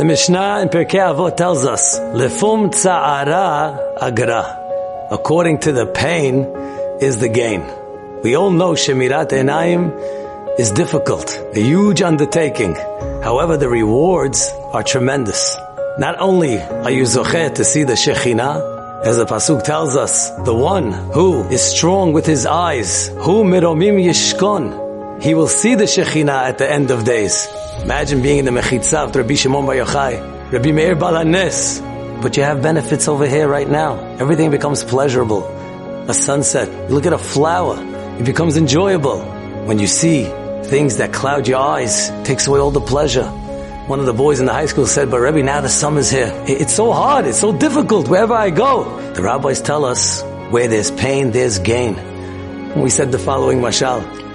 The Mishnah in Pirkei Avot tells us, Lefum tsa'ara agra. According to the pain is the gain. We all know Shemirat Enayim is difficult, a huge undertaking. However, the rewards are tremendous. Not only are you zochet to see the Shekhinah, as the Pasuk tells us, the one who is strong with his eyes, who miromim yishkon, he will see the Shekhinah at the end of days. Imagine being in the Mechitza of Rabbi Shimon Bar Yochai, Rabbi Meir Baal HaNes. But you have benefits over here right now. Everything becomes pleasurable. A sunset, you look at a flower, it becomes enjoyable. When you see things that cloud your eyes, takes away all the pleasure. One of the boys in the high school said, but Rabbi, now the summer's here. It's so hard, it's so difficult wherever I go. The rabbis tell us, where there's pain, there's gain. And we said the following mashal.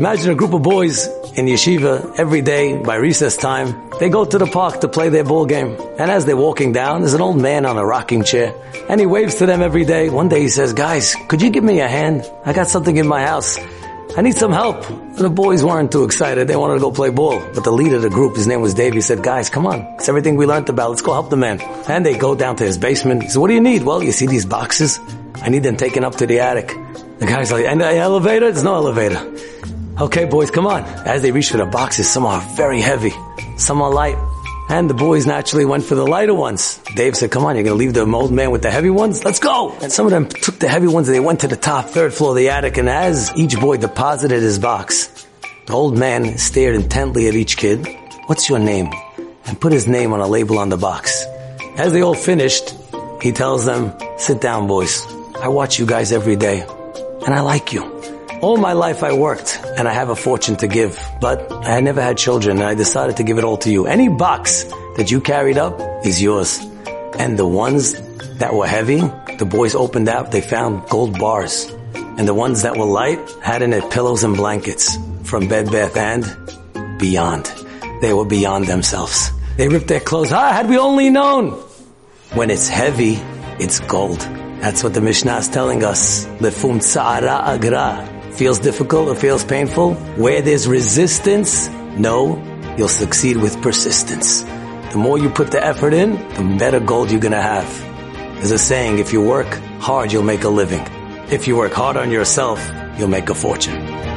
Imagine a group of boys in yeshiva every day by recess time. They go to the park to play their ball game. And as they're walking down, there's an old man on a rocking chair. And he waves to them every day. One day he says, guys, could you give me a hand? I got something in my house. I need some help. The boys weren't too excited. They wanted to go play ball. But the leader of the group, his name was Dave, he said, guys, come on. It's everything we learned about. Let's go help the man. And they go down to his basement. He said, what do you need? Well, you see these boxes? I need them taken up to the attic. The guy's like, and the elevator? There's no elevator. Okay, boys, come on. As they reach for the boxes, some are very heavy, some are light. And the boys naturally went for the lighter ones. Dave said, come on, you're gonna leave the old man with the heavy ones? Let's go! And some of them took the heavy ones and they went to the top third floor of the attic and as each boy deposited his box, the old man stared intently at each kid. What's your name? And put his name on a label on the box. As they all finished, he tells them, sit down boys. I watch you guys every day and I like you. All my life I worked and I have a fortune to give, but I never had children and I decided to give it all to you. Any box that you carried up is yours. And the ones that were heavy, the boys opened up, they found gold bars. And the ones that were light had in it pillows and blankets from Bed Bath and beyond. They were beyond themselves. They ripped their clothes. Ah, had we only known. When it's heavy, it's gold. That's what the Mishnah is telling us. Lefum tsa'ara agra feels difficult or feels painful, where there's resistance, no, you'll succeed with persistence. The more you put the effort in, the better gold you're gonna have. There's a saying, if you work hard, you'll make a living. If you work hard on yourself, you'll make a fortune.